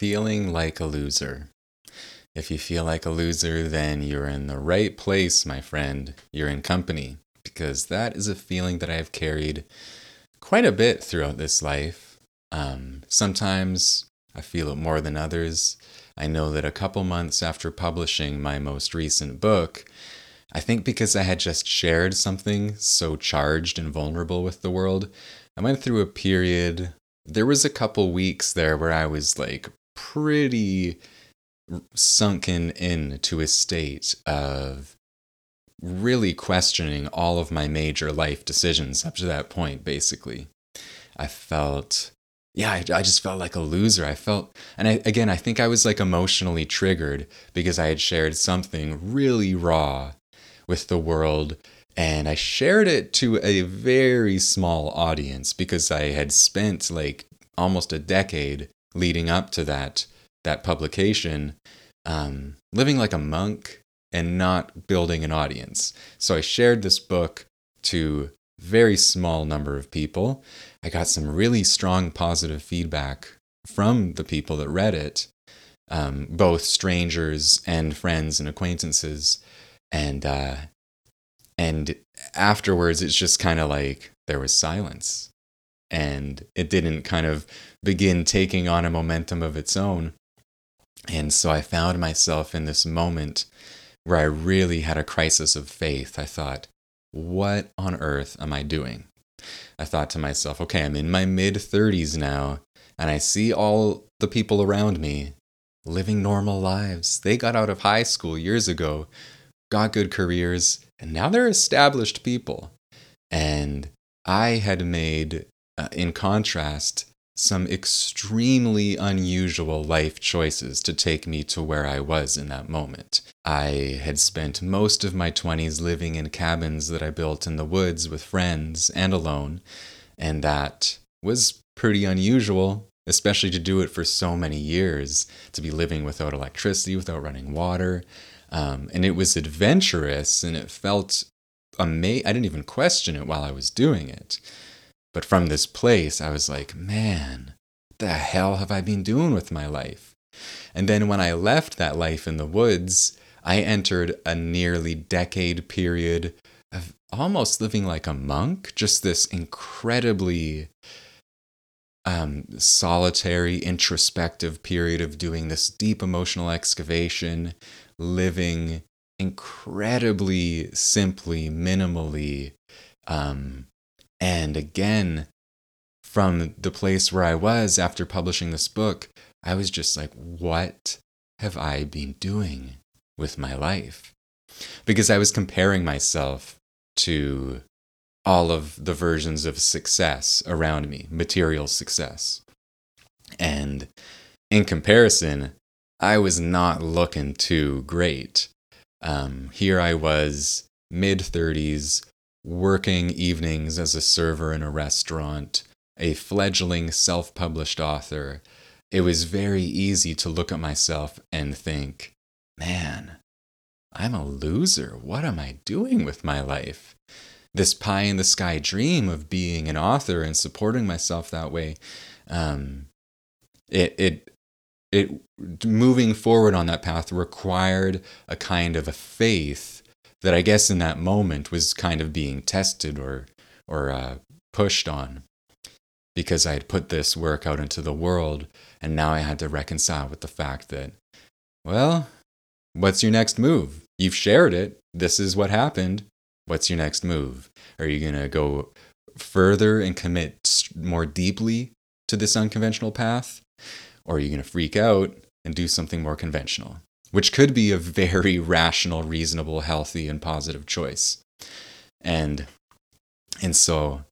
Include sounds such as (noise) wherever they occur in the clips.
feeling like a loser. If you feel like a loser, then you're in the right place, my friend. You're in company, because that is a feeling that I have carried quite a bit throughout this life. Um, sometimes I feel it more than others. I know that a couple months after publishing my most recent book, I think because I had just shared something so charged and vulnerable with the world, I went through a period. There was a couple weeks there where I was like pretty sunken into a state of really questioning all of my major life decisions up to that point, basically. I felt, yeah, I, I, just felt like a loser. I felt, and I, again, I think I was like emotionally triggered because I had shared something really raw with the world. And I shared it to a very small audience because I had spent like almost a decade leading up to that that publication um, living like a monk and not building an audience. So I shared this book to very small number of people. I got some really strong positive feedback from the people that read it, um, both strangers and friends and acquaintances, and uh, and afterwards it's just kind of like there was silence, and it didn't kind of begin taking on a momentum of its own. And so I found myself in this moment where I really had a crisis of faith. I thought, what on earth am I doing? I thought to myself, okay, I'm in my mid 30s now, and I see all the people around me living normal lives. They got out of high school years ago, got good careers, and now they're established people. And I had made, uh, in contrast, some extremely unusual life choices to take me to where I was in that moment. I had spent most of my 20s living in cabins that I built in the woods with friends and alone, and that was pretty unusual, especially to do it for so many years, to be living without electricity, without running water. Um, and it was adventurous and it felt amazing. I didn't even question it while I was doing it. But from this place, I was like, man, the hell have I been doing with my life? And then when I left that life in the woods, I entered a nearly decade period of almost living like a monk, just this incredibly um, solitary, introspective period of doing this deep emotional excavation, living incredibly simply, minimally, um, and again, from the place where I was after publishing this book, I was just like, what have I been doing with my life? Because I was comparing myself to all of the versions of success around me, material success. And in comparison, I was not looking too great. Um, here I was, mid 30s, working evenings as a server in a restaurant, a fledgling self published author, it was very easy to look at myself and think, man, I'm a loser. What am I doing with my life? This pie in the sky dream of being an author and supporting myself that way, um, it, it, it, moving forward on that path required a kind of a faith that I guess in that moment was kind of being tested or or uh, pushed on because I had put this work out into the world and now I had to reconcile with the fact that well what's your next move? You've shared it. This is what happened. What's your next move? Are you going to go further and commit more deeply to this unconventional path? Or are you going to freak out and do something more conventional which could be a very (laughs) rational, reasonable, healthy, and positive choice. And and so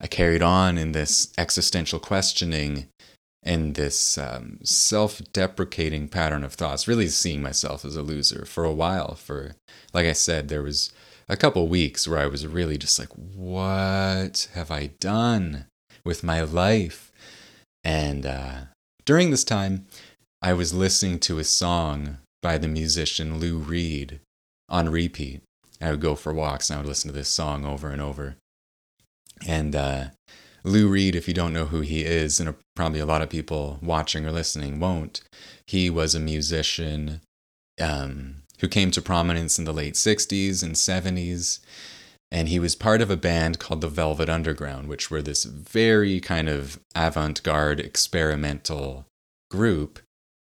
I carried on in this existential questioning and this um, self-deprecating pattern of thoughts, really seeing myself as a loser for a while. For like I said, there was a couple weeks where I was really just like, "What have I done with my life?" And uh, during this time, I was listening to a song by the musician Lou Reed on repeat. I would go for walks and I would listen to this song over and over. And uh, Lou Reed, if you don't know who he is, and probably a lot of people watching or listening won't. He was a musician um, who came to prominence in the late 60s and 70s. And he was part of a band called the Velvet Underground, which were this very kind of avant garde experimental group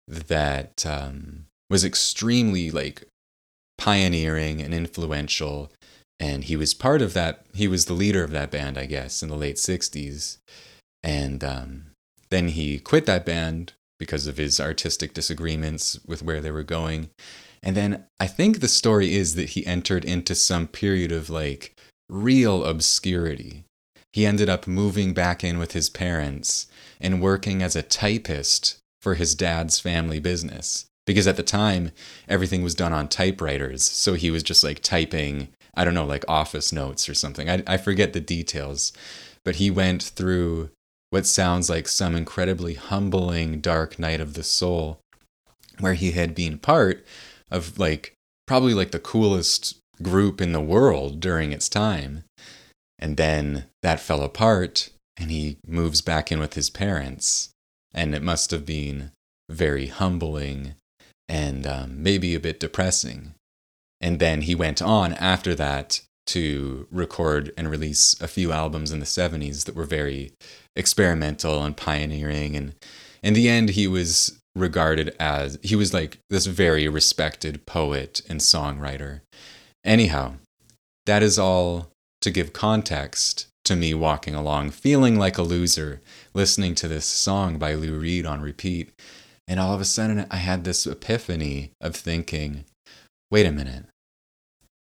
that um, was extremely like pioneering and influential. And he was part of that, he was the leader of that band, I guess, in the late 60s. And um, then he quit that band because of his artistic disagreements with where they were going. And then I think the story is that he entered into some period of like real obscurity. He ended up moving back in with his parents and working as a typist for his dad's family business. Because at the time, everything was done on typewriters. So he was just like typing, I don't know, like office notes or something. I, I forget the details. But he went through what sounds like some incredibly humbling dark night of the soul, where he had been part of like probably like the coolest group in the world during its time. And then that fell apart and he moves back in with his parents. And it must have been very humbling and um, maybe a bit depressing. And then he went on after that to record and release a few albums in the 70s that were very experimental and pioneering. And in the end, he was regarded as, he was like this very respected poet and songwriter. Anyhow, that is all to give context to me walking along, feeling like a loser, listening to this song by Lou Reed on repeat. And all of a sudden, I had this epiphany of thinking, wait a minute.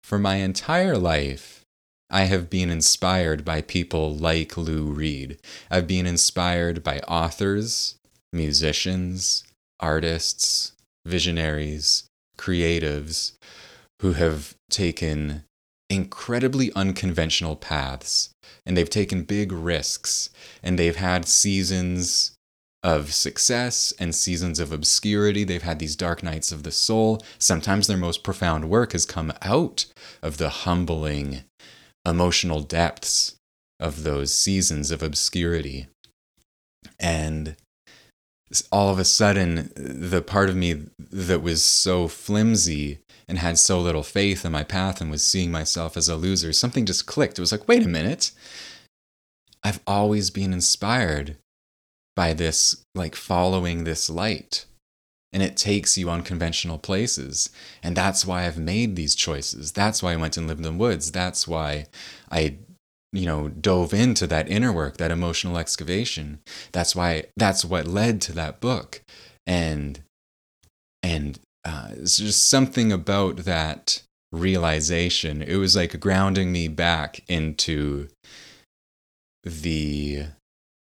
For my entire life, I have been inspired by people like Lou Reed. I've been inspired by authors, musicians, artists, visionaries, creatives who have taken incredibly unconventional paths and they've taken big risks and they've had seasons of success and seasons of obscurity. They've had these dark nights of the soul. Sometimes their most profound work has come out of the humbling emotional depths of those seasons of obscurity. And all of a sudden, the part of me that was so flimsy and had so little faith in my path and was seeing myself as a loser, something just clicked. It was like, wait a minute. I've always been inspired by this, like following this light. And it takes you on unconventional places. And that's why I've made these choices. That's why I went and lived in the woods. That's why I, you know, dove into that inner work, that emotional excavation. That's why, that's what led to that book. And, and uh, it's just something about that realization. It was like grounding me back into the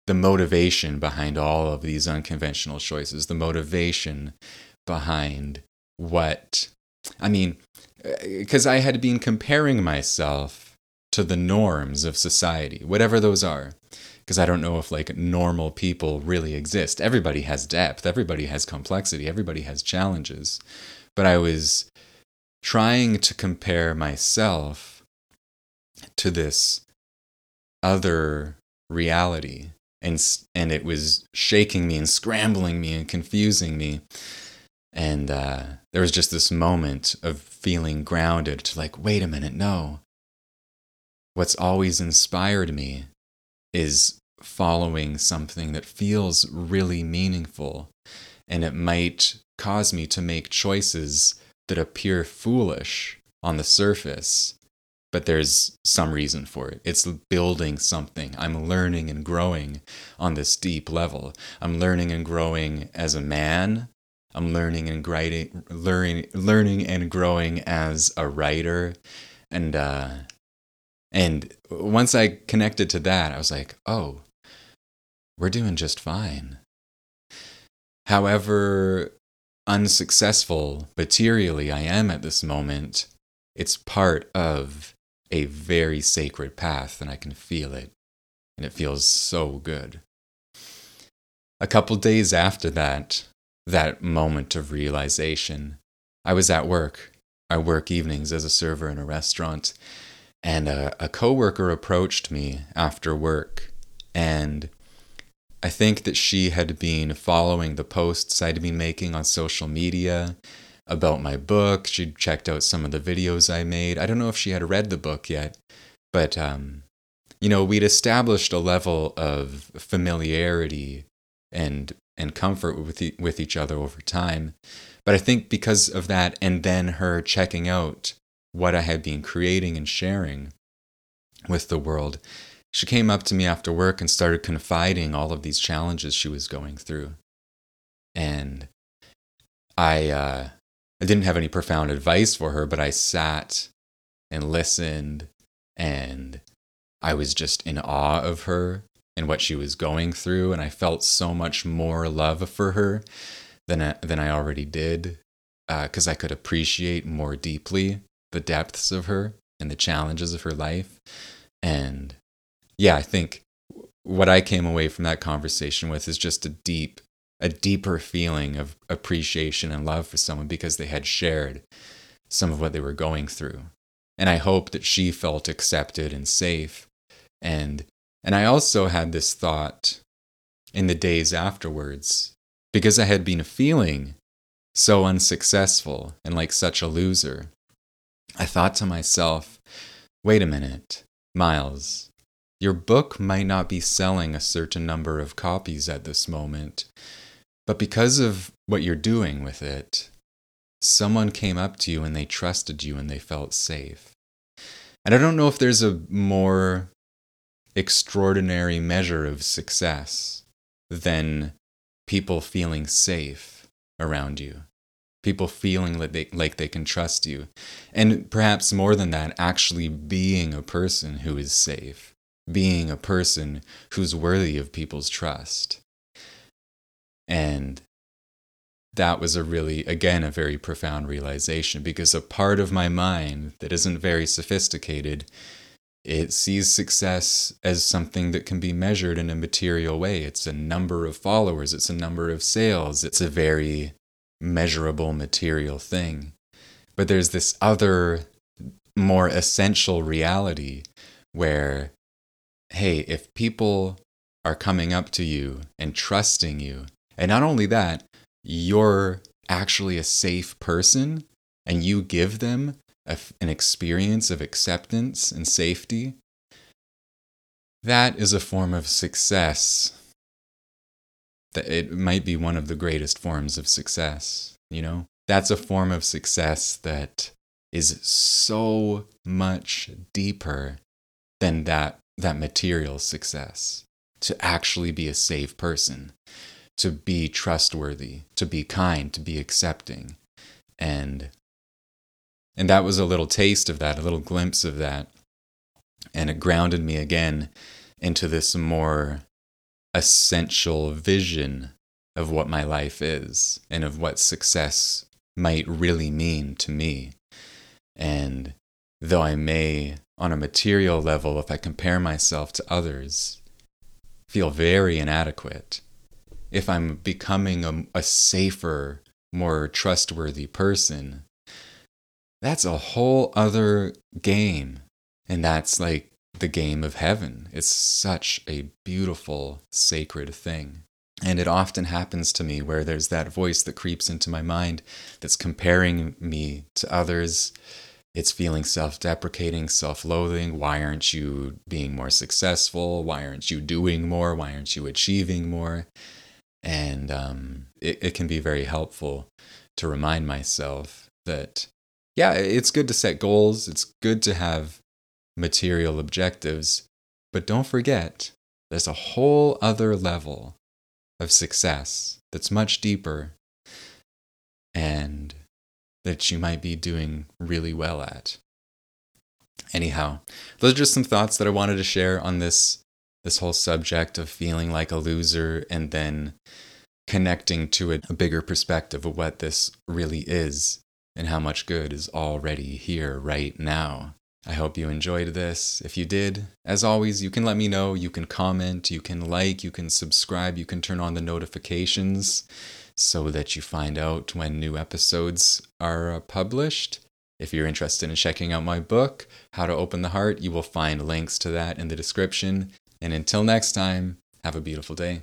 the motivation behind all of these unconventional choices, the motivation behind what I mean, uh, because I had been comparing myself to the norms of society, whatever those are because I don't know if like normal people really exist. Everybody has depth, everybody has complexity, everybody has challenges. But I was trying to compare myself to this other reality and and it was shaking me and scrambling me and confusing me and uh, there was just this moment of feeling grounded to like wait a minute no what's always inspired me is following something that feels really meaningful. And it might cause me to make choices that appear foolish on the surface, but there's some reason for it. It's building something. I'm learning and growing on this deep level. I'm learning and growing as a man. I'm learning and writing, learning, learning and growing as a writer, and uh, and once I connected to that, I was like, oh, we're doing just fine. However unsuccessful materially I am at this moment, it's part of a very sacred path, and I can feel it. And it feels so good. A couple days after that, that moment of realization, I was at work. I work evenings as a server in a restaurant, and a, a coworker approached me after work and I think that she had been following the posts I'd been making on social media about my book. She'd checked out some of the videos I made. I don't know if she had read the book yet, but um, you know, we'd established a level of familiarity and and comfort with e- with each other over time. But I think because of that, and then her checking out what I had been creating and sharing with the world, she came up to me after work and started confiding all of these challenges she was going through. And I, uh, I didn't have any profound advice for her, but I sat and listened and I was just in awe of her and what she was going through. And I felt so much more love for her than I, than I already did because uh, I could appreciate more deeply the depths of her and the challenges of her life. And yeah, I think what I came away from that conversation with is just a deep, a deeper feeling of appreciation and love for someone because they had shared some of what they were going through. And I hope that she felt accepted and safe. And and I also had this thought in the days afterwards because I had been feeling so unsuccessful and like such a loser. I thought to myself, wait a minute, Miles, your book might not be selling a certain number of copies at this moment, but because of what you're doing with it, someone came up to you and they trusted you and they felt safe. And I don't know if there's a more extraordinary measure of success than people feeling safe around you people feeling like they, like they can trust you. And perhaps more than that, actually being a person who is safe, being a person who's worthy of people's trust. And that was a really, again, a very profound realization because a part of my mind that isn't very sophisticated. It sees success as something that can be measured in a material way. It's a number of followers, it's a number of sales, it's a very measurable material thing. But there's this other, more essential reality where, hey, if people are coming up to you and trusting you, and not only that, you're actually a safe person and you give them a, an experience of acceptance and safety, that is a form of success that it might be one of the greatest forms of success, you know? That's a form of success that is so much deeper than that that material success. To actually be a safe person, to be trustworthy, to be kind, to be accepting. And and that was a little taste of that, a little glimpse of that. And it grounded me again into this more essential vision of what my life is and of what success might really mean to me. And though I may, on a material level, if I compare myself to others, feel very inadequate, if I'm becoming a, a safer, more trustworthy person, that's a whole other game. And that's like the game of heaven. It's such a beautiful, sacred thing. And it often happens to me where there's that voice that creeps into my mind that's comparing me to others. It's feeling self deprecating, self loathing. Why aren't you being more successful? Why aren't you doing more? Why aren't you achieving more? And um, it, it can be very helpful to remind myself that, yeah, it's good to set goals. It's good to have material objectives. But don't forget, there's a whole other level of success that's much deeper and that you might be doing really well at. Anyhow, those are just some thoughts that I wanted to share on this this whole subject of feeling like a loser and then connecting to a, a bigger perspective of what this really is and how much good is already here right now. I hope you enjoyed this. If you did, as always, you can let me know. You can comment, you can like, you can subscribe, you can turn on the notifications so that you find out when new episodes are uh, published. If you're interested in checking out my book, How to Open the Heart, you will find links to that in the description. And until next time, have a beautiful day.